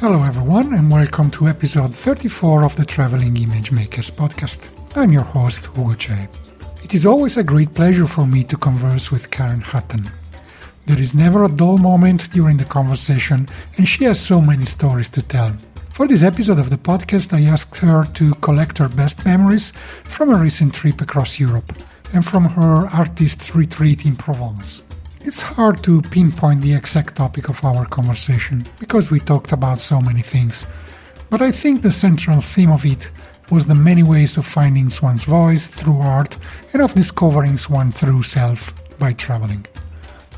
Hello, everyone, and welcome to episode 34 of the Traveling Image Makers podcast. I'm your host, Ugo Cei. It is always a great pleasure for me to converse with Karen Hutton. There is never a dull moment during the conversation, and she has so many stories to tell. For this episode of the podcast, I asked her to collect her best memories from a recent trip across Europe and from her artist's retreat in Provence. It's hard to pinpoint the exact topic of our conversation because we talked about so many things, but I think the central theme of it was the many ways of finding one's voice through art and of discovering one's true self by traveling.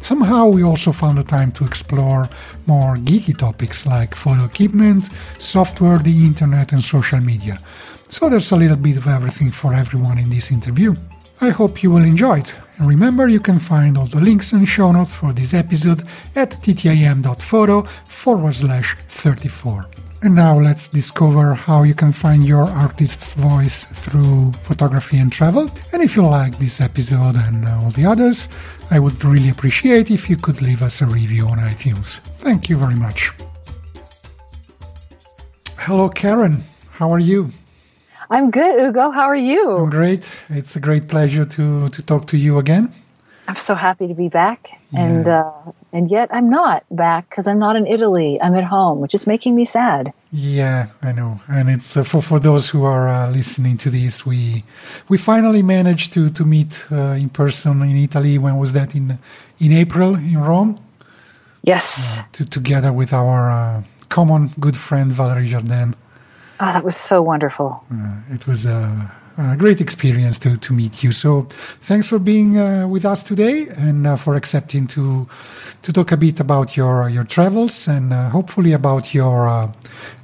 Somehow, we also found the time to explore more geeky topics like photo equipment, software, the internet, and social media. So, there's a little bit of everything for everyone in this interview. I hope you will enjoy it. And remember, you can find all the links and show notes for this episode at ttim.photo forward slash 34. And now let's discover how you can find your artist's voice through photography and travel. And if you like this episode and all the others, I would really appreciate if you could leave us a review on iTunes. Thank you very much. Hello, Karen. How are you? I'm good, Ugo. How are you? I'm great. It's a great pleasure to, to talk to you again. I'm so happy to be back, and yeah. uh, and yet I'm not back because I'm not in Italy. I'm at home, which is making me sad. Yeah, I know, and it's uh, for for those who are uh, listening to this, we we finally managed to to meet uh, in person in Italy. When was that? In in April in Rome. Yes. Uh, to, together with our uh, common good friend Valerie Jardin. Oh, that was so wonderful. Uh, it was a, a, great experience to, to meet you. So thanks for being uh, with us today and uh, for accepting to to talk a bit about your your travels and uh, hopefully about your uh,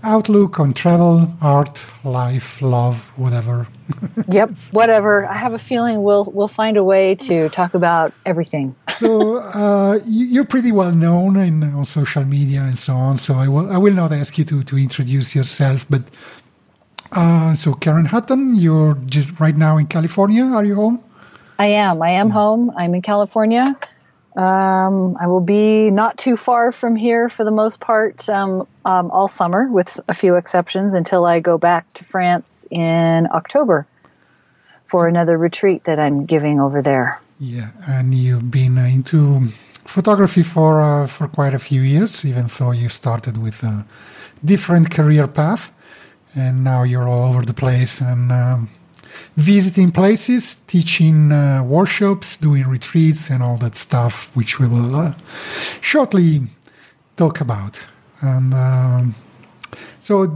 outlook on travel, art, life, love, whatever. yep, whatever. I have a feeling we'll we'll find a way to talk about everything. so uh, you're pretty well known in on social media and so on. So I will I will not ask you to to introduce yourself, but uh, so Karen Hutton, you're just right now in California. Are you home? I am. I am yeah. home. I'm in California. Um, I will be not too far from here for the most part um, um, all summer, with a few exceptions, until I go back to France in October for another retreat that I'm giving over there. Yeah, and you've been into photography for uh, for quite a few years, even though you started with a different career path, and now you're all over the place and um, visiting places, teaching uh, workshops, doing retreats, and all that stuff, which we will uh, shortly talk about. And um, so,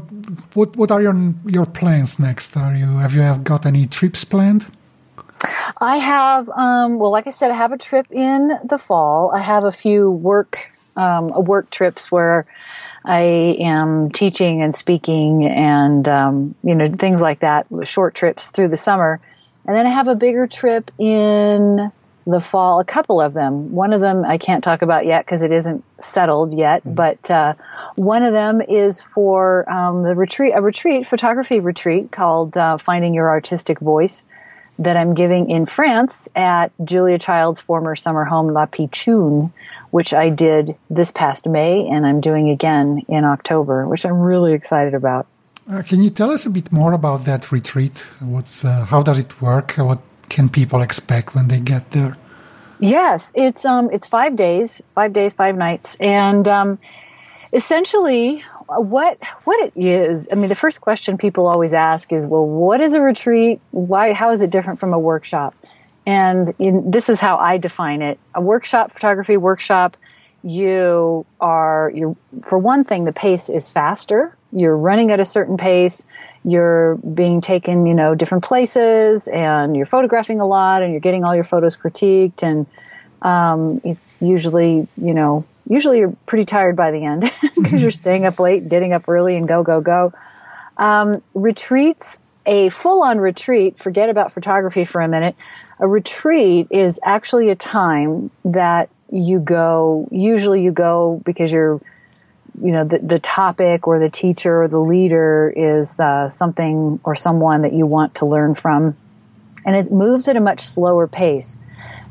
what what are your your plans next? Are you have you have got any trips planned? I have. Um, well, like I said, I have a trip in the fall. I have a few work um, work trips where I am teaching and speaking and, um, you know, things like that, short trips through the summer. And then I have a bigger trip in the fall, a couple of them. One of them I can't talk about yet because it isn't settled yet, mm-hmm. but uh, one of them is for um, the retreat, a retreat, photography retreat called uh, Finding Your Artistic Voice that I'm giving in France at Julia Child's former summer home, La Pitchoune, which I did this past May, and I'm doing again in October, which I'm really excited about. Uh, can you tell us a bit more about that retreat? What's uh, how does it work? What can people expect when they get there? Yes, it's um, it's five days, five days, five nights, and um, essentially, what what it is. I mean, the first question people always ask is, "Well, what is a retreat? Why? How is it different from a workshop?" And in, this is how I define it: a workshop, photography workshop. You are you for one thing, the pace is faster. You're running at a certain pace. You're being taken, you know, different places, and you're photographing a lot, and you're getting all your photos critiqued, and um, it's usually, you know, usually you're pretty tired by the end because you're staying up late, getting up early, and go, go, go. Um, retreats a full on retreat, forget about photography for a minute. A retreat is actually a time that you go, usually you go because you're, you know, the, the topic or the teacher or the leader is uh, something or someone that you want to learn from. And it moves at a much slower pace.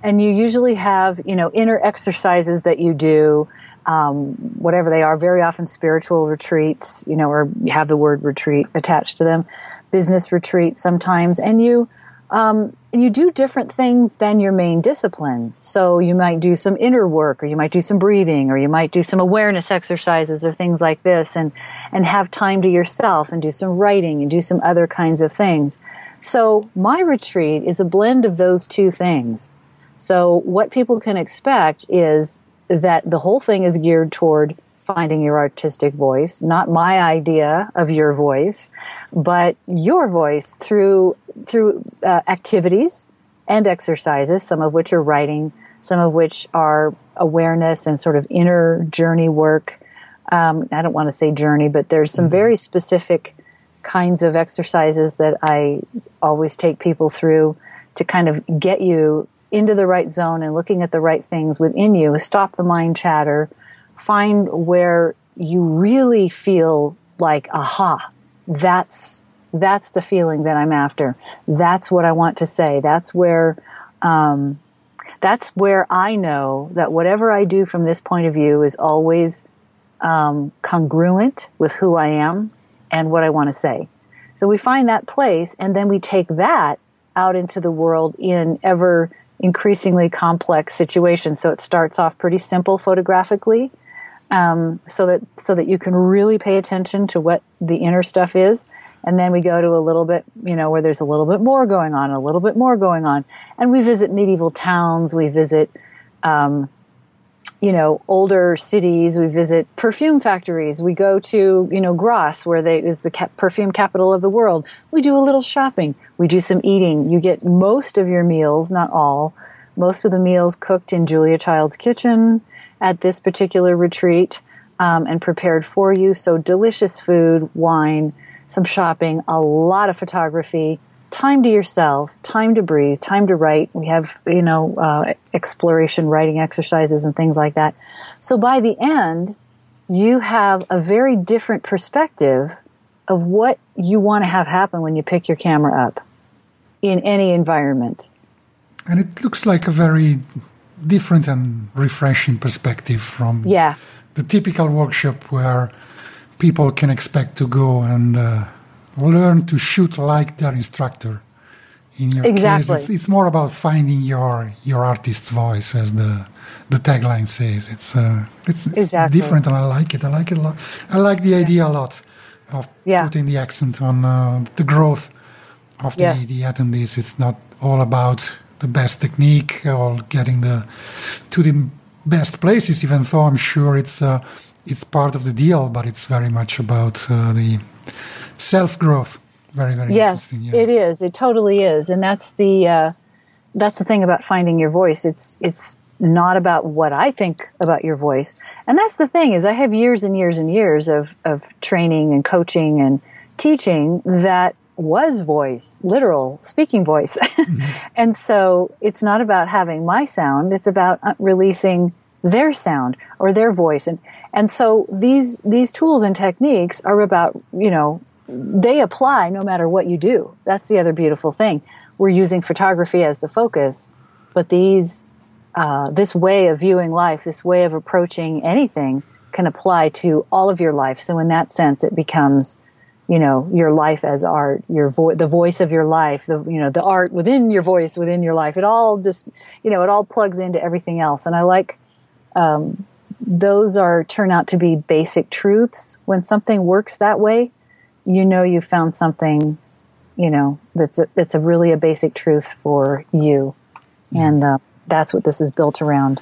And you usually have, you know, inner exercises that you do um, whatever they are, very often spiritual retreats, you know, or you have the word retreat attached to them, business retreats sometimes, and you um, and you do different things than your main discipline. So you might do some inner work, or you might do some breathing, or you might do some awareness exercises, or things like this, and and have time to yourself, and do some writing, and do some other kinds of things. So my retreat is a blend of those two things. So what people can expect is that the whole thing is geared toward finding your artistic voice, not my idea of your voice, but your voice through through uh, activities and exercises, some of which are writing, some of which are awareness and sort of inner journey work. Um, I don't want to say journey, but there's some mm-hmm. very specific kinds of exercises that I always take people through to kind of get you into the right zone and looking at the right things within you, stop the mind chatter, find where you really feel like, aha, that's that's the feeling that I'm after. That's what I want to say. That's where um, that's where I know that whatever I do from this point of view is always um, congruent with who I am and what I want to say. So we find that place, and then we take that out into the world in ever increasingly complex situations. So it starts off pretty simple photographically, um, so that so that you can really pay attention to what the inner stuff is. And then we go to a little bit, you know, where there's a little bit more going on, a little bit more going on. And we visit medieval towns, we visit um, you know, older cities. We visit perfume factories. We go to, you know, Grasse, where they is the perfume capital of the world. We do a little shopping. We do some eating. You get most of your meals, not all, most of the meals cooked in Julia Child's kitchen at this particular retreat um, and prepared for you. So delicious food, wine, some shopping, a lot of photography, time to yourself, time to breathe, time to write. We have, you know, uh, exploration writing exercises and things like that. So by the end, you have a very different perspective of what you want to have happen when you pick your camera up in any environment. And it looks like a very different and refreshing perspective from yeah. the typical workshop where people can expect to go and uh, learn to shoot like their instructor. In your exactly. case, it's, it's, more about finding your your artist's voice, as the the tagline says. It's uh, it's, it's exactly. different, and I like it. I like it a lot. I like the idea a lot of yeah. putting the accent on uh, the growth of the, yes. the attendees. It's not all about the best technique or getting the to the best places. Even though I'm sure it's uh, it's part of the deal, but it's very much about uh, the self growth. Very, very yes, yeah. it is. It totally is, and that's the uh, that's the thing about finding your voice. It's it's not about what I think about your voice, and that's the thing is I have years and years and years of of training and coaching and teaching that was voice, literal speaking voice. Mm-hmm. and so it's not about having my sound, it's about uh, releasing their sound or their voice. And, and so these, these tools and techniques are about, you know, they apply no matter what you do. That's the other beautiful thing. We're using photography as the focus, but these, uh, this way of viewing life, this way of approaching anything can apply to all of your life. So in that sense, it becomes, you know, your life as art, your vo- the voice of your life, the, you know, the art within your voice, within your life. It all just, you know, it all plugs into everything else. And I like, um, those are turn out to be basic truths. When something works that way, you know you found something, you know, that's a, that's a really a basic truth for you, and uh, that's what this is built around.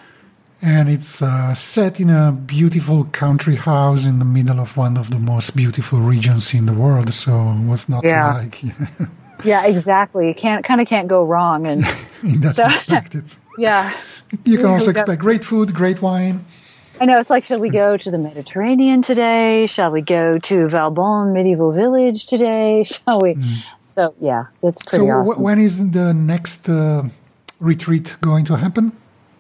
And it's uh, set in a beautiful country house in the middle of one of the most beautiful regions in the world. So what's not yeah. like? yeah, exactly. You can't kind of can't go wrong, and in that so, yeah. You can also expect great food, great wine. I know it's like, shall we go to the Mediterranean today? Shall we go to Valbonne Medieval Village today? Shall we? Mm. So yeah, it's pretty so awesome. So when is the next uh, retreat going to happen?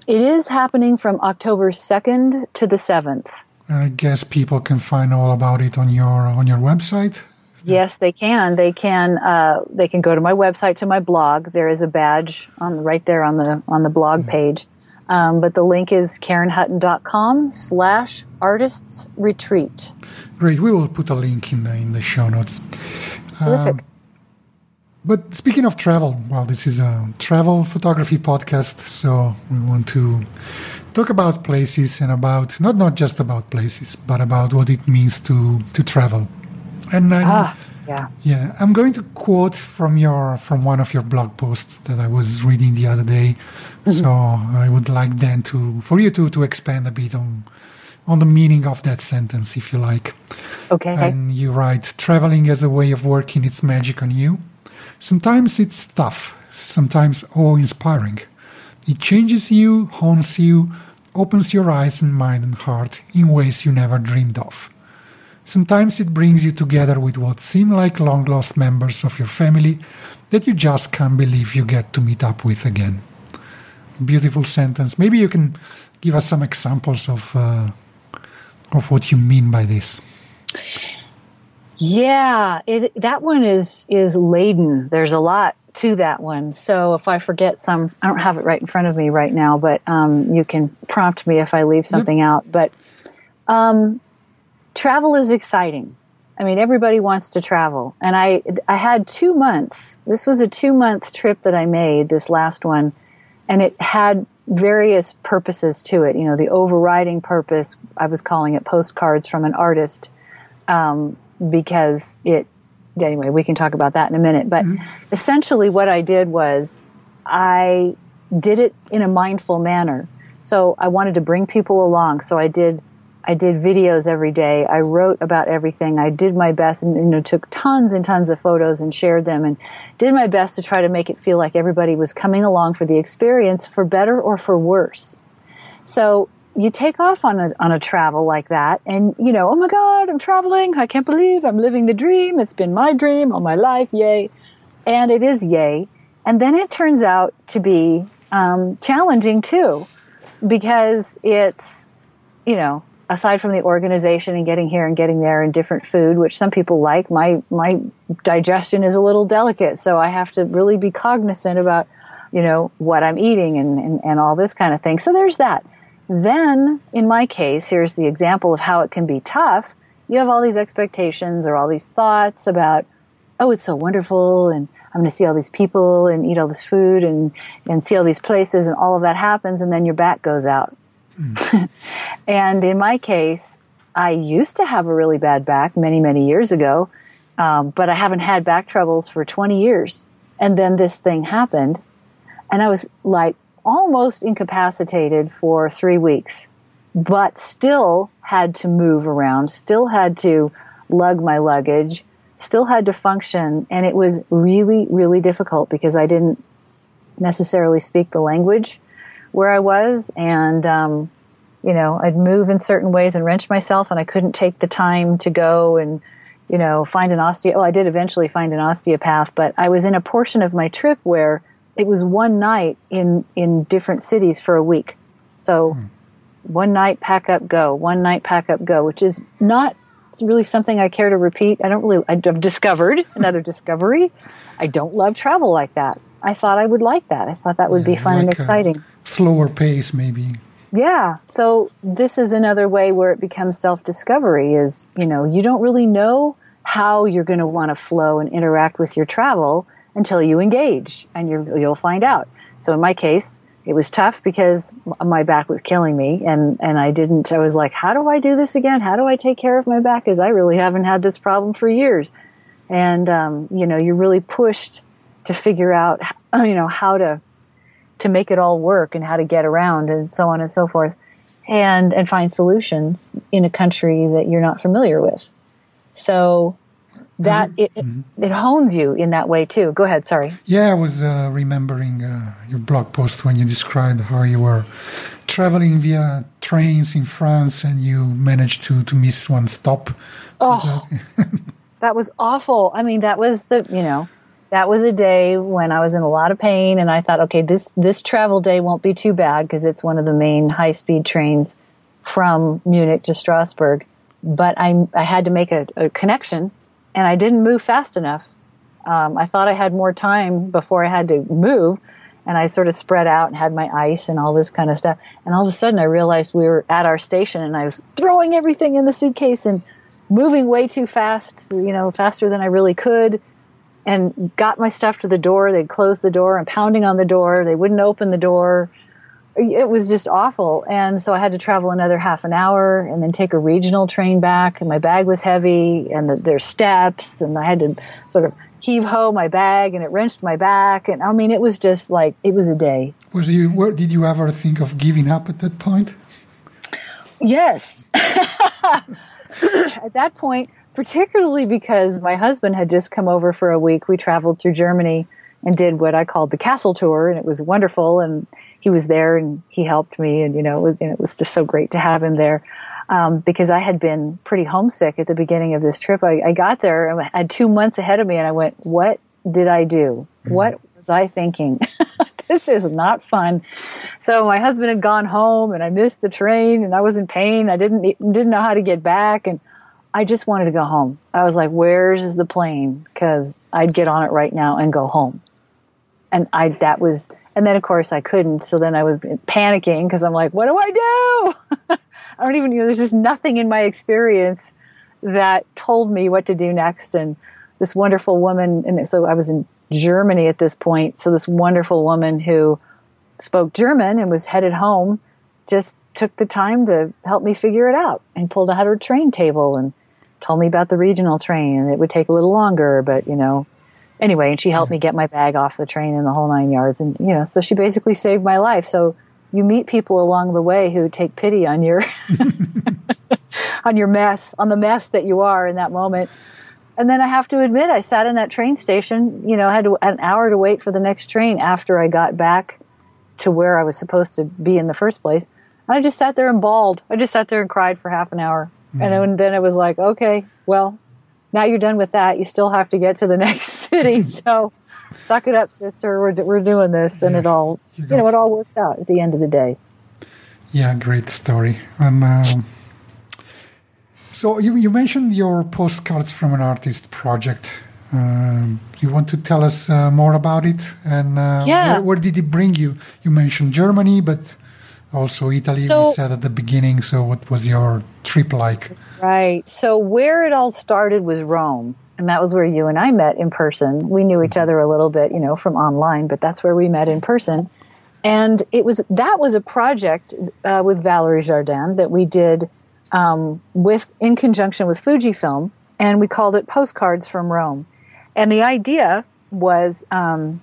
It is happening from October second to the seventh. And I guess people can find all about it on your on your website. Yes, they can. They can. Uh, they can go to my website to my blog. There is a badge on right there on the on the blog yeah. page. Um, but the link is karenhutton.com slash artists retreat. Great. We will put a link in the, in the show notes. Terrific. Um, but speaking of travel, well, this is a travel photography podcast, so we want to talk about places and about not not just about places, but about what it means to to travel. And I'm, ah, yeah, yeah, I'm going to quote from your from one of your blog posts that I was reading the other day. Mm-hmm. So I would like then to for you to to expand a bit on on the meaning of that sentence, if you like. Okay. And you write, traveling as a way of working its magic on you. Sometimes it's tough, sometimes awe-inspiring. It changes you, haunts you, opens your eyes and mind and heart in ways you never dreamed of. Sometimes it brings you together with what seem like long lost members of your family that you just can't believe you get to meet up with again. Beautiful sentence. Maybe you can give us some examples of uh, of what you mean by this. Yeah, it, that one is is laden. There's a lot to that one. So if I forget some, I don't have it right in front of me right now, but um, you can prompt me if I leave something yep. out. But um, travel is exciting. I mean, everybody wants to travel. And I, I had two months. This was a two month trip that I made, this last one, and it had various purposes to it. You know, the overriding purpose, I was calling it postcards from an artist, um, because it, anyway, we can talk about that in a minute. But mm-hmm. essentially, what I did was I did it in a mindful manner. So I wanted to bring people along. So I did I did videos every day. I wrote about everything. I did my best and you know took tons and tons of photos and shared them and did my best to try to make it feel like everybody was coming along for the experience for better or for worse. So you take off on a on a travel like that and you know, oh my god, I'm traveling. I can't believe I'm living the dream. It's been my dream all my life. Yay. And it is yay. And then it turns out to be um, challenging too because it's you know aside from the organization and getting here and getting there and different food, which some people like, my my digestion is a little delicate, so I have to really be cognizant about, you know, what I'm eating and, and, and all this kind of thing. So there's that. Then, in my case, here's the example of how it can be tough. You have all these expectations or all these thoughts about, oh, it's so wonderful and I'm going to see all these people and eat all this food and, and see all these places and all of that happens and then your back goes out and in my case, I used to have a really bad back many, many years ago, um, but I haven't had back troubles for 20 years. And then this thing happened, and I was like almost incapacitated for three weeks, but still had to move around, still had to lug my luggage, still had to function. And it was really, really difficult because I didn't necessarily speak the language where I was, and um, you know, I'd move in certain ways and wrench myself, and I couldn't take the time to go and you know find an osteo. Well, I did eventually find an osteopath, but I was in a portion of my trip where it was one night in in different cities for a week. So hmm. one night pack up go, one night pack up go, which is not really something I care to repeat. I don't really. I've discovered another discovery. I don't love travel like that. I thought I would like that. I thought that would yeah, be fun like and exciting. Slower pace, maybe. Yeah. So this is another way where it becomes self-discovery is, you know, you don't really know how you're going to want to flow and interact with your travel until you engage and you you'll find out. So in my case, it was tough because my back was killing me and, and I didn't, I was like, how do I do this again? How do I take care of my back? Cause I really haven't had this problem for years. And, um, you know, you're really pushed to figure out, you know, how to, to make it all work and how to get around and so on and so forth and and find solutions in a country that you're not familiar with so that it, mm-hmm. it hones you in that way too. Go ahead. Sorry. Yeah, I was uh, remembering uh, your blog post when you described how you were traveling via trains in France and you managed to to miss one stop. Oh, that was awful. I mean, that was the you know that was a day when I was in a lot of pain, and I thought, okay, this this travel day won't be too bad because it's one of the main high speed trains from Munich to Strasbourg. But I I had to make a, a connection, and I didn't move fast enough. Um, I thought I had more time before I had to move, and I sort of spread out and had my ice and all this kind of stuff. And all of a sudden, I realized we were at our station, and I was throwing everything in the suitcase and moving way too fast, you know, faster than I really could and got my stuff to the door. They'd close the door and pounding on the door. They wouldn't open the door. It was just awful. And so I had to travel another half an hour and then take a regional train back. And my bag was heavy and the, there's steps and I had to sort of heave ho my bag and it wrenched my back. And I mean, it was just like, it was a day. Was you, where, did you ever think of giving up at that point? Yes. at that point, particularly because my husband had just come over for a week. We traveled through Germany and did what I called the castle tour, and it was wonderful. And he was there and he helped me, and you know, it was, and it was just so great to have him there. Um, because I had been pretty homesick at the beginning of this trip. I, I, got there and I had two months ahead of me, and I went, "What did I do? Mm-hmm. What was I thinking? this is not fun." So my husband had gone home, and I missed the train, and I was in pain. I didn't didn't know how to get back, and I just wanted to go home. I was like, where's the plane? Because I'd get on it right now and go home. And I, that was, and then of course I couldn't. So then I was panicking because I'm like, what do I do? I don't even, know, there's just nothing in my experience that told me what to do next. And this wonderful woman, and so I was in Germany at this point. So this wonderful woman who spoke German and was headed home just took the time to help me figure it out and pulled out her train table and told me about the regional train and it would take a little longer, but you know, anyway, and she helped me get my bag off the train in the whole nine yards. And, you know, so she basically saved my life. So you meet people along the way who take pity on your, on your mess, on the mess that you are in that moment. And then I have to admit, I sat in that train station, you know, I had to, an hour to wait for the next train after I got back to where I was supposed to be in the first place. And I just sat there and bawled. I just sat there and cried for half an hour. And then, then it was like, okay, well, now you're done with that. You still have to get to the next city. So suck it up, sister. We're, we're doing this. And yeah, it all, you, you, know, it all works out at the end of the day. Yeah, great story. Um, um, so you, you mentioned your postcards from an artist project. Um, you want to tell us uh, more about it and uh, yeah. where, where, did it bring you? You mentioned Germany, but also Italy. So, you said at the beginning. So what was your trip like? Right. So where it all started was Rome. And that was where you and I met in person. We knew each mm-hmm. other a little bit, you know, from online, but that's where we met in person. And it was that was a project uh, with Valerie Jardin that we did um, with in conjunction with Fujifilm, and we called it Postcards from Rome. And the idea was um,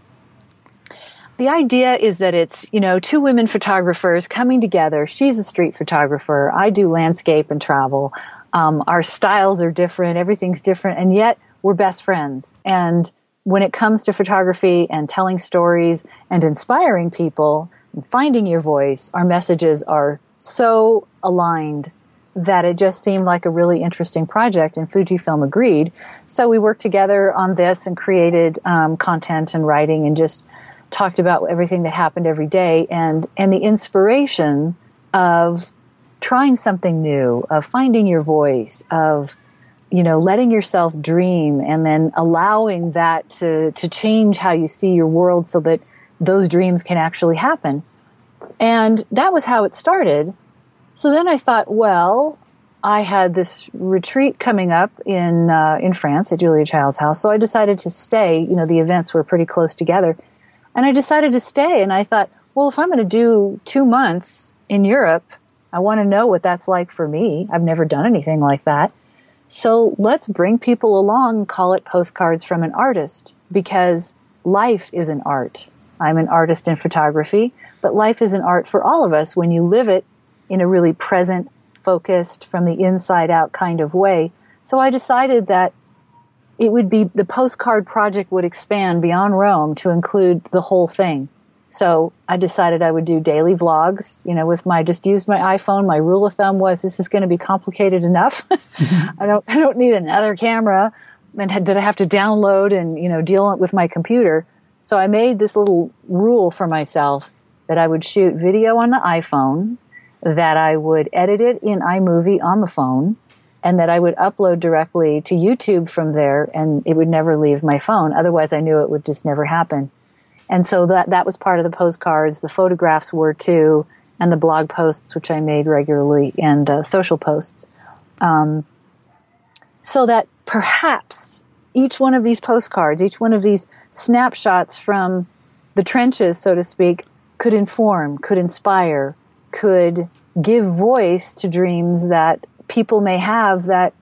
the idea is that it's, you know, two women photographers coming together. She's a street photographer. I do landscape and travel. Um, our styles are different. Everything's different. And yet we're best friends. And when it comes to photography and telling stories and inspiring people and finding your voice, our messages are so aligned that it just seemed like a really interesting project, and Fujifilm agreed. So we worked together on this and created um, content and writing and just talked about everything that happened every day and and the inspiration of trying something new, of finding your voice, of you know letting yourself dream and then allowing that to to change how you see your world so that those dreams can actually happen. And that was how it started. So then I thought, well, I had this retreat coming up in uh, in France at Julia Child's house, so I decided to stay. You know, the events were pretty close together, and I decided to stay. And I thought, well, if I'm going to do two months in Europe, I want to know what that's like for me. I've never done anything like that. So let's bring people along call it postcards from an artist because life is an art. I'm an artist in photography, but life is an art for all of us when you live it in a really present, focused, from the inside out kind of way. So I decided that it would be the postcard project would expand beyond Rome to include the whole thing. So I decided I would do daily vlogs, you know, with my just used my iPhone. My rule of thumb was this is going to be complicated enough. I don't I don't need another camera and had, that I have to download and you know deal with my computer. So I made this little rule for myself that I would shoot video on the iPhone, that I would edit it in iMovie on the phone, and that I would upload directly to YouTube from there and it would never leave my phone. Otherwise I knew it would just never happen. And so that, that was part of the postcards. The photographs were too, and the blog posts, which I made regularly, and uh, social posts. Um, so that perhaps each one of these postcards, each one of these snapshots from the trenches, so to speak, could inform, could inspire, could give voice to dreams that people may have that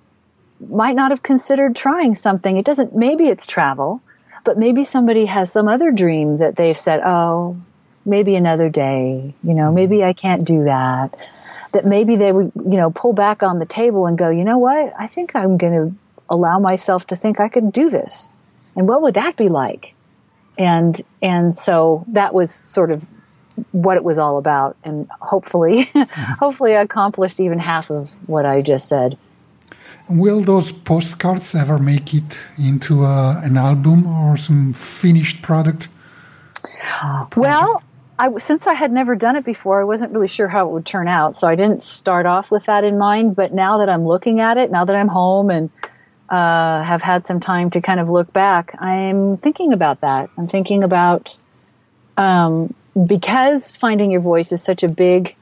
might not have considered trying something. It doesn't, maybe it's travel but maybe somebody has some other dream that they've said, oh, maybe another day, you know, maybe I can't do that. That maybe they would, you know, pull back on the table and go, you know what? I think I'm going to allow myself to think I could do this. And what would that be like? And, and so that was sort of what it was all about. And hopefully, hopefully I accomplished even half of what I just said. Will those postcards ever make it into a, an album or some finished product? Well, I, since I had never done it before, I wasn't really sure how it would turn out. So I didn't start off with that in mind. But now that I'm looking at it, now that I'm home and uh, have had some time to kind of look back, I'm thinking about that. I'm thinking about um, because finding your voice is such a big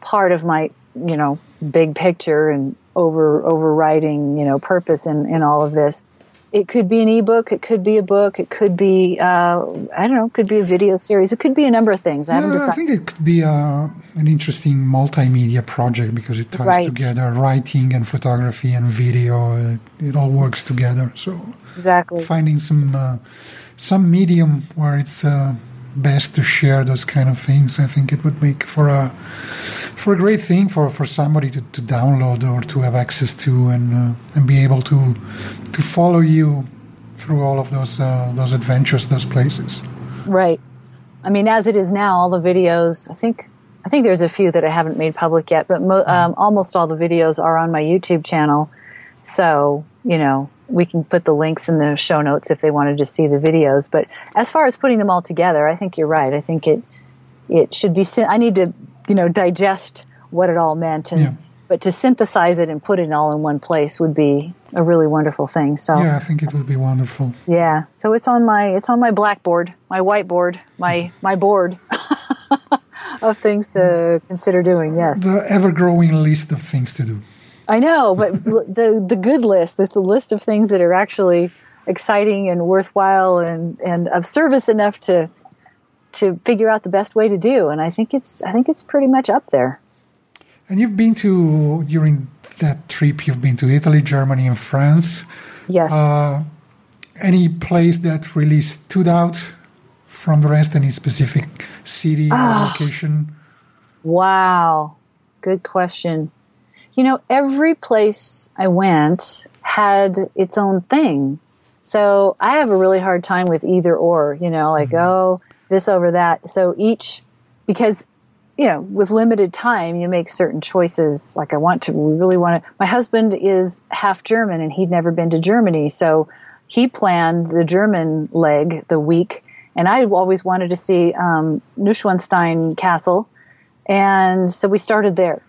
part of my, you know, big picture and over overriding you know purpose in, in all of this it could be an ebook it could be a book it could be uh, i don't know it could be a video series it could be a number of things. I, yeah, I think it could be a, uh, an interesting multimedia project because it ties right. together writing and photography and video it, it, all works together. So exactly. finding some uh, some medium where it's uh, best to share those kind of things. I think it would make for a for a great thing for, for somebody to, to download or to have access to and uh, and be able to to follow you through all of those uh, those adventures, those places. Right. I mean, as it is now, all the videos. I think I think there's a few that I haven't made public yet, but mo- um, almost all the videos are on my YouTube channel. So you know, we can put the links in the show notes if they wanted to see the videos. But as far as putting them all together, I think you're right. I think it it should be. I need to you know digest what it all meant, and yeah. but to synthesize it and put it all in one place would be a really wonderful thing. So yeah, I think it would be wonderful. Yeah. So it's on my it's on my blackboard, my whiteboard, my my board. of things to consider doing, yes. The ever growing list of things to do. I know, but the the good list, the, the list of things that are actually exciting and worthwhile and, and of service enough to to figure out the best way to do. And I think it's I think it's pretty much up there. And you've been to during that trip. You've been to Italy, Germany, and France. Yes. Uh, any place that really stood out from the rest? Any specific city or oh. location? Wow, good question. You know, every place I went had its own thing. So I have a really hard time with either or, you know, like, mm-hmm. oh, this over that. So each, because, you know, with limited time, you make certain choices. Like, I want to, we really want to. My husband is half German and he'd never been to Germany. So he planned the German leg the week. And I always wanted to see um, Neuschwanstein Castle. And so we started there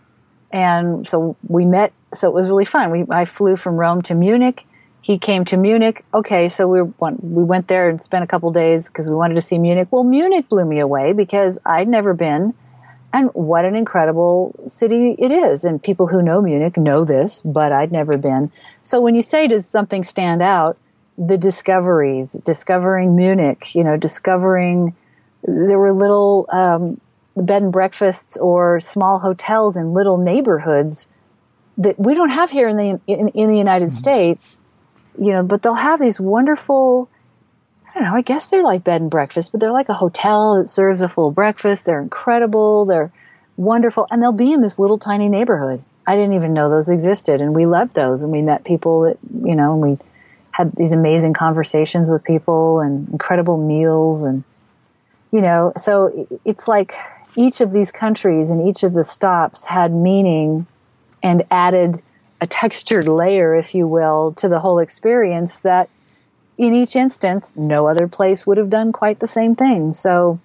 and so we met. So it was really fun. We I flew from Rome to Munich. He came to Munich. Okay, so we went, we went there and spent a couple days because we wanted to see Munich. Well, Munich blew me away because I'd never been, and what an incredible city it is. And people who know Munich know this, but I'd never been. So when you say does something stand out, the discoveries, discovering Munich, you know, discovering there were little um, bed and breakfasts or small hotels in little neighborhoods that we don't have here in the in, in the United mm-hmm. States, you know, but they'll have these wonderful I don't know, I guess they're like bed and breakfast, but they're like a hotel that serves a full breakfast. They're incredible, they're wonderful, and they'll be in this little tiny neighborhood. I didn't even know those existed, and we loved those, and we met people that you know, and we had these amazing conversations with people and incredible meals and you know so it's like each of these countries and each of the stops had meaning and added a textured layer if you will to the whole experience that in each instance no other place would have done quite the same thing so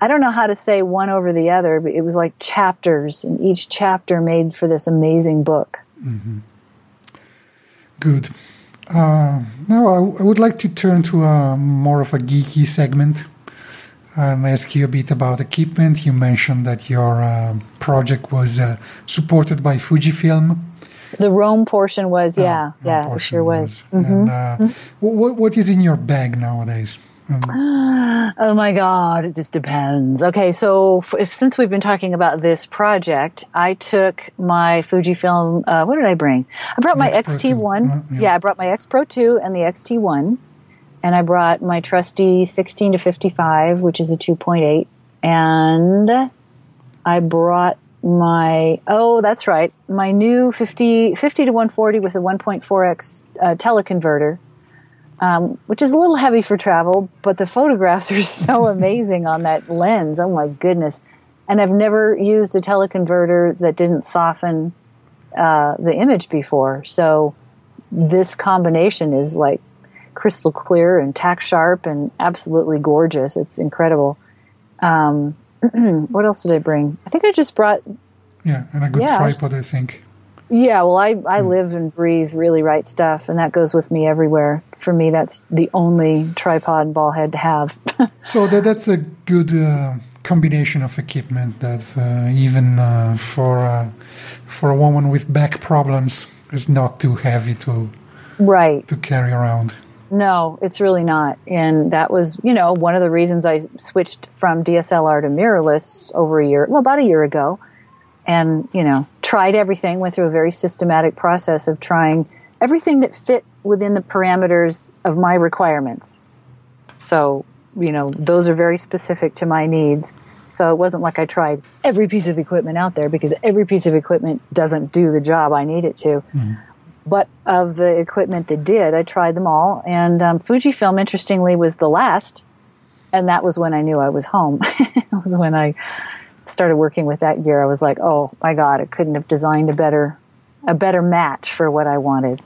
I don't know how to say one over the other, but it was like chapters, and each chapter made for this amazing book. Mm-hmm. Good. Uh, now I, I, would like to turn to a more of a geeky segment and ask you a bit about equipment. You mentioned that your uh, project was uh, supported by Fujifilm. The Rome portion was, yeah, yeah, it sure was. was. Mm-hmm. And, uh, mm-hmm. what, what is in your bag nowadays? Um, oh my God, it just depends. Okay, so if since we've been talking about this project, I took my Fujifilm. Uh, what did I bring? I brought my XT1. Uh, yeah. yeah. I brought my X Pro 2 and the XT1, and I brought my trusty 16 to 55, which is a 2.8, and I brought my oh that's right my new 50 50 to 140 with a 1.4x uh, teleconverter um, which is a little heavy for travel, but the photographs are so amazing on that lens. Oh my goodness. And I've never used a teleconverter that didn't soften uh, the image before. So this combination is like crystal clear and tack sharp and absolutely gorgeous. It's incredible. Um, what else did I bring? I think I just brought. Yeah, and a good yeah, tripod, I think. Yeah, well, I, I hmm. live and breathe really right stuff, and that goes with me everywhere. For me, that's the only tripod and ball head to have. so that, that's a good uh, combination of equipment that uh, even uh, for uh, for a woman with back problems is not too heavy to right to carry around. No, it's really not, and that was you know one of the reasons I switched from DSLR to mirrorless over a year, well, about a year ago. And you know tried everything went through a very systematic process of trying everything that fit within the parameters of my requirements. So you know those are very specific to my needs. So it wasn't like i tried every piece of equipment out there because every piece of equipment doesn't do the job i need it to. Mm-hmm. But of the equipment that did i tried them all and um, fujifilm interestingly was the last and that was when i knew i was home when i started working with that gear, I was like, oh my God, I couldn't have designed a better, a better match for what I wanted.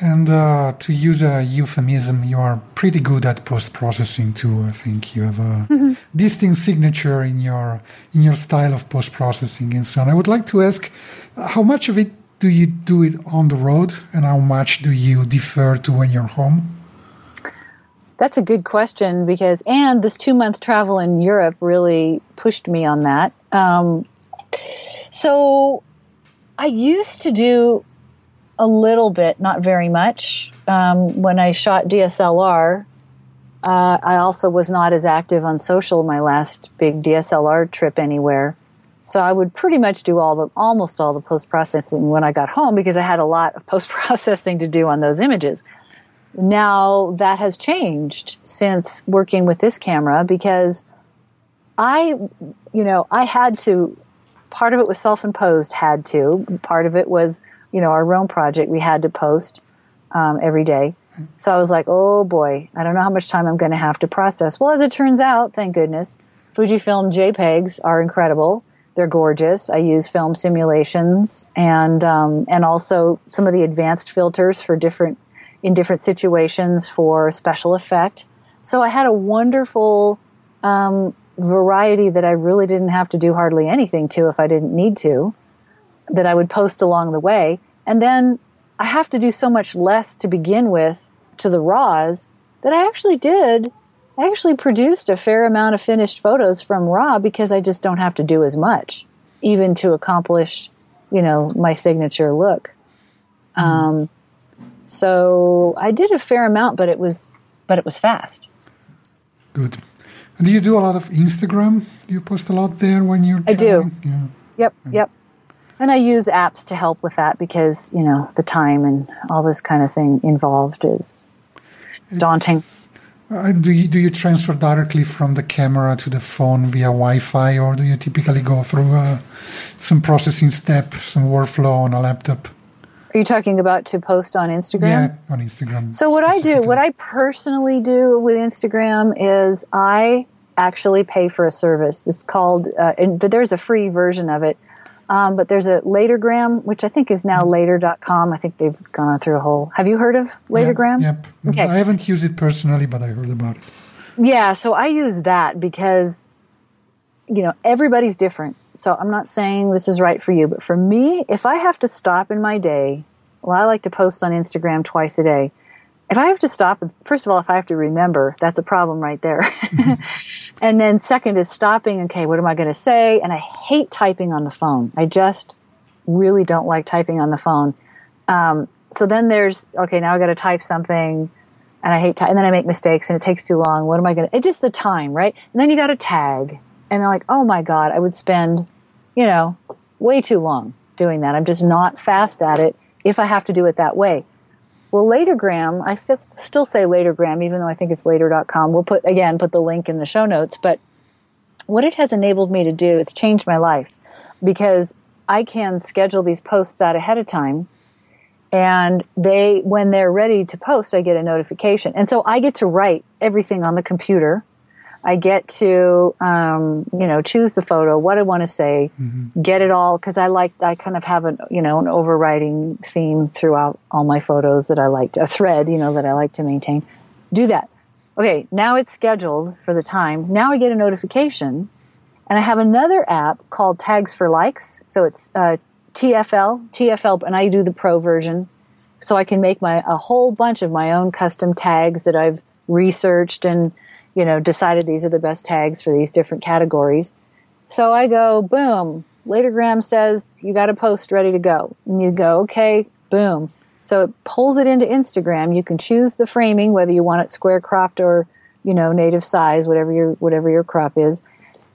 And uh, to use a euphemism, you are pretty good at post processing too. I think you have a mm-hmm. distinct signature in your in your style of post processing and so on. I would like to ask, how much of it do you do it on the road, and how much do you defer to when you're home? That's a good question because, and this two month travel in Europe really pushed me on that. Um, so I used to do a little bit, not very much. Um, when I shot DSLR, uh, I also was not as active on social my last big DSLR trip anywhere. So I would pretty much do all the almost all the post processing when I got home because I had a lot of post processing to do on those images now that has changed since working with this camera because I, you know, I had to, part of it was self imposed, had to. Part of it was, you know, our Rome project, we had to post um, every day. So I was like, oh boy, I don't know how much time I'm going to have to process. Well, as it turns out, thank goodness, Fujifilm JPEGs are incredible. They're gorgeous. I use film simulations and um, and also some of the advanced filters for different in different situations for special effect. So I had a wonderful um, variety that I really didn't have to do hardly anything to if I didn't need to, that I would post along the way. And then I have to do so much less to begin with to the RAWs that I actually did. I actually produced a fair amount of finished photos from RAW because I just don't have to do as much, even to accomplish, you know, my signature look. Mm-hmm. Um, so I did a fair amount, but it was but it was fast. Good. And do you do a lot of Instagram? Do you post a lot there when you're? I do. Yeah. Yep. Yeah. Yep. And I use apps to help with that because you know the time and all this kind of thing involved is it's, daunting. Uh, do you do you transfer directly from the camera to the phone via Wi-Fi, or do you typically go through uh, some processing step, some workflow on a laptop? Are you talking about to post on Instagram? Yeah, on Instagram. So what I do, what I personally do with Instagram is I actually pay for a service. It's called, uh, and, but there's a free version of it. Um, but there's a Latergram, which I think is now later.com. I think they've gone through a whole. Have you heard of Latergram? Yep. yep. Okay. I haven't used it personally, but I heard about it. Yeah, so I use that because, you know, everybody's different. So I'm not saying this is right for you, but for me, if I have to stop in my day, well, I like to post on Instagram twice a day. If I have to stop, first of all, if I have to remember, that's a problem right there. and then second is stopping. Okay, what am I going to say? And I hate typing on the phone. I just really don't like typing on the phone. Um, so then there's okay. Now I got to type something, and I hate. Ty- and then I make mistakes, and it takes too long. What am I going to? It's just the time, right? And then you got to tag, and I'm like, oh my god, I would spend, you know, way too long doing that. I'm just not fast at it if I have to do it that way. Well, Latergram, I still say Latergram, even though I think it's later.com. We'll put, again, put the link in the show notes. But what it has enabled me to do, it's changed my life because I can schedule these posts out ahead of time. And they, when they're ready to post, I get a notification. And so I get to write everything on the computer I get to, um, you know, choose the photo, what I want to say, mm-hmm. get it all, because I like, I kind of have an, you know, an overriding theme throughout all my photos that I like, to, a thread, you know, that I like to maintain. Do that. Okay, now it's scheduled for the time. Now I get a notification, and I have another app called Tags for Likes. So it's uh, TFL, TFL, and I do the pro version. So I can make my a whole bunch of my own custom tags that I've researched and you know, decided these are the best tags for these different categories. So I go, boom, Latergram says you got a post ready to go. And you go, okay, boom. So it pulls it into Instagram. You can choose the framing, whether you want it square cropped or, you know, native size, whatever your, whatever your crop is.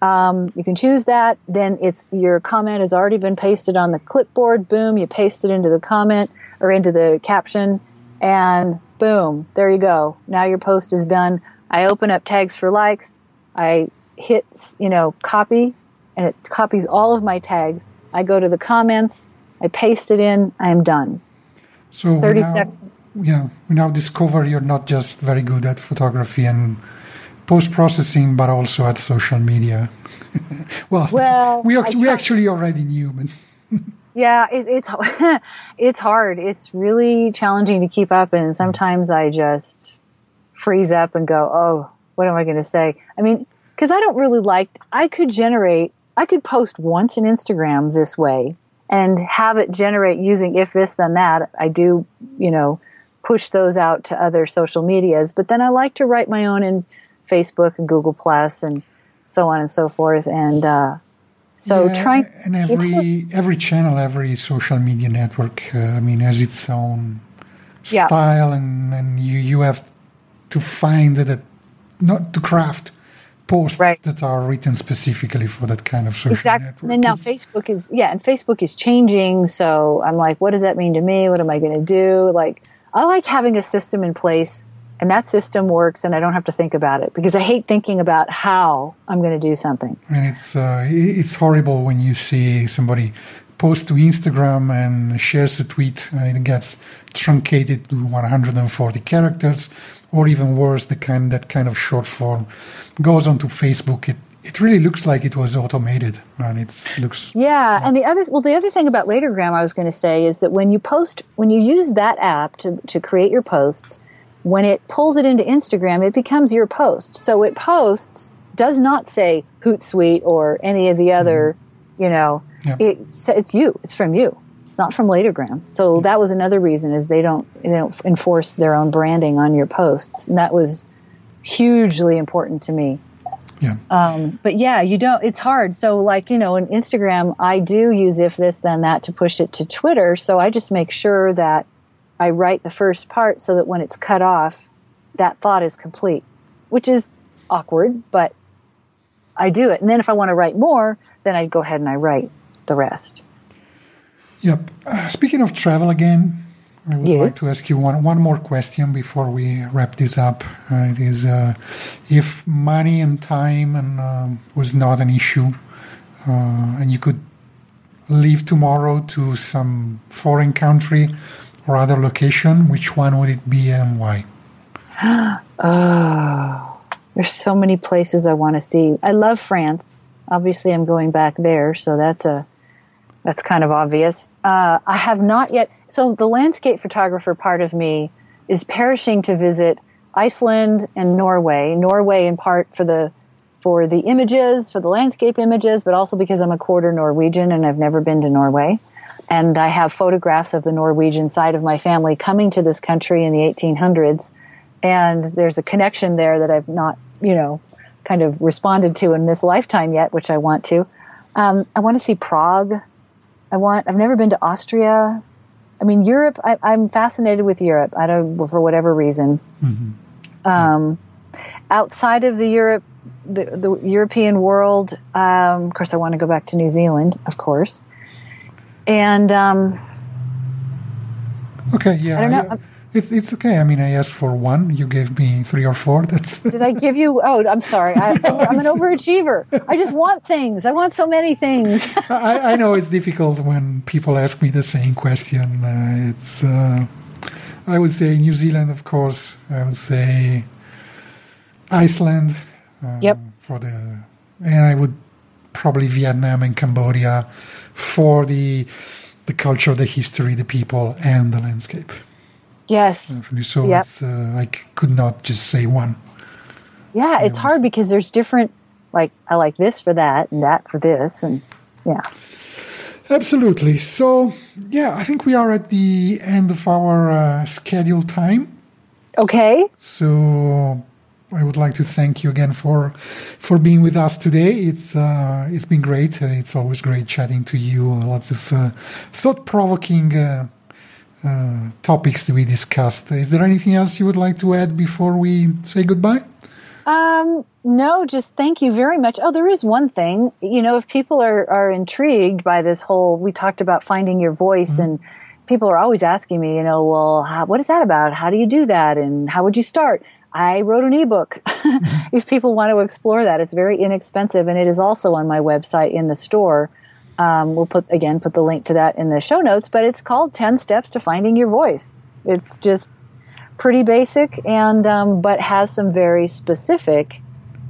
Um, you can choose that. Then it's, your comment has already been pasted on the clipboard. Boom, you paste it into the comment or into the caption and boom, there you go. Now your post is done I open up tags for likes. I hit, you know, copy, and it copies all of my tags. I go to the comments. I paste it in. I am done. So 30 now, seconds. Yeah, we now discover you're not just very good at photography and post processing, but also at social media. well, well, we, we actually already knew, but. yeah, it, it's it's hard. It's really challenging to keep up, and sometimes I just freeze up and go, oh, what am I going to say? I mean, because I don't really like, I could generate, I could post once in Instagram this way and have it generate using if this, then that. I do, you know, push those out to other social medias, but then I like to write my own in Facebook and Google Plus and so on and so forth. And, uh, so yeah, trying and every every channel, every social media network, uh, I mean, has its own yeah. style, and, and you you have to find that, not to craft posts right. that are written specifically for that kind of social exactly. network. And now it's, Facebook is yeah, and Facebook is changing. So I'm like, what does that mean to me? What am I going to do? Like, I like having a system in place, and that system works, and I don't have to think about it because I hate thinking about how I'm going to do something. And it's uh, it's horrible when you see somebody post to Instagram and shares a tweet and it gets truncated to 140 characters or even worse, the kind that kind of short form goes onto Facebook. It it really looks like it was automated, and it looks. Yeah, yeah, and the other well, the other thing about Latergram I was going to say is that when you post, when you use that app to to create your posts, when it pulls it into Instagram, it becomes your post. So it posts does not say Hootsuite or any of the other, mm-hmm. you know, yep. it, it's you. It's from you. It's not from Latergram. So that was another reason is they don't they don't enforce their own branding on your posts, and that was hugely important to me. Yeah. Um, but yeah, you don't. It's hard. So like you know, in Instagram, I do use if this then that to push it to Twitter. So I just make sure that I write the first part so that when it's cut off, that thought is complete, which is awkward, but I do it. And then if I want to write more, then I go ahead and I write the rest. Yep. Uh, speaking of travel again, I would yes. like to ask you one, one more question before we wrap this up. Uh, it is uh, if money and time and um, was not an issue, uh, and you could leave tomorrow to some foreign country or other location, which one would it be and why? oh, there's so many places I want to see. I love France. Obviously, I'm going back there, so that's a that's kind of obvious. Uh, I have not yet. So the landscape photographer part of me is perishing to visit Iceland and Norway. Norway, in part for the for the images, for the landscape images, but also because I'm a quarter Norwegian and I've never been to Norway. And I have photographs of the Norwegian side of my family coming to this country in the 1800s. And there's a connection there that I've not, you know, kind of responded to in this lifetime yet, which I want to. Um, I want to see Prague. I want. I've never been to Austria. I mean, Europe. I, am fascinated with Europe. I don't for whatever reason. Mm-hmm. Um, outside of the Europe, the, the European world. Um, of course, I want to go back to New Zealand, of course. And um, okay, yeah, I don't know. I, it's it's okay. I mean, I asked for one. You gave me three or four. That's. Did I give you? Oh, I'm sorry. I, am an overachiever. I just want things. I want so many things. I, I, know it's difficult when people ask me the same question. Uh, it's. Uh, I would say New Zealand, of course. I would say Iceland. Um, yep. For the and I would probably Vietnam and Cambodia for the the culture, the history, the people, and the landscape. Yes. So yep. it's, uh, I could not just say one. Yeah, it's hard because there's different, like, I like this for that and that for this. And yeah. Absolutely. So, yeah, I think we are at the end of our uh, scheduled time. Okay. So, I would like to thank you again for for being with us today. It's uh, it's been great. Uh, it's always great chatting to you. Lots of uh, thought provoking uh, topics to be discussed. Is there anything else you would like to add before we say goodbye? Um, no, just thank you very much. Oh, there is one thing. You know, if people are, are intrigued by this whole, we talked about finding your voice mm-hmm. and people are always asking me, you know, well, how, what is that about? How do you do that? And how would you start? I wrote an ebook. Mm-hmm. if people want to explore that, it's very inexpensive and it is also on my website in the store. Um, we'll put again put the link to that in the show notes, but it's called Ten Steps to Finding Your Voice. It's just pretty basic and um, but has some very specific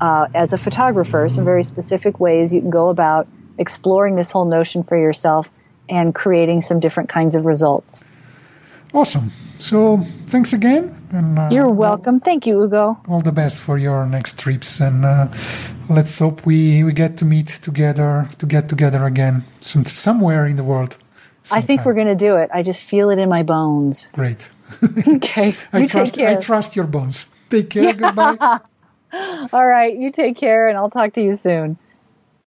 uh, as a photographer some very specific ways you can go about exploring this whole notion for yourself and creating some different kinds of results. Awesome. So thanks again. And, uh, You're welcome. Thank you, Ugo. All the best for your next trips, and uh, let's hope we, we get to meet together, to get together again some, somewhere in the world. Sometime. I think we're going to do it. I just feel it in my bones. Great. okay. I trust. I trust your bones. Take care. Goodbye. All right. You take care, and I'll talk to you soon.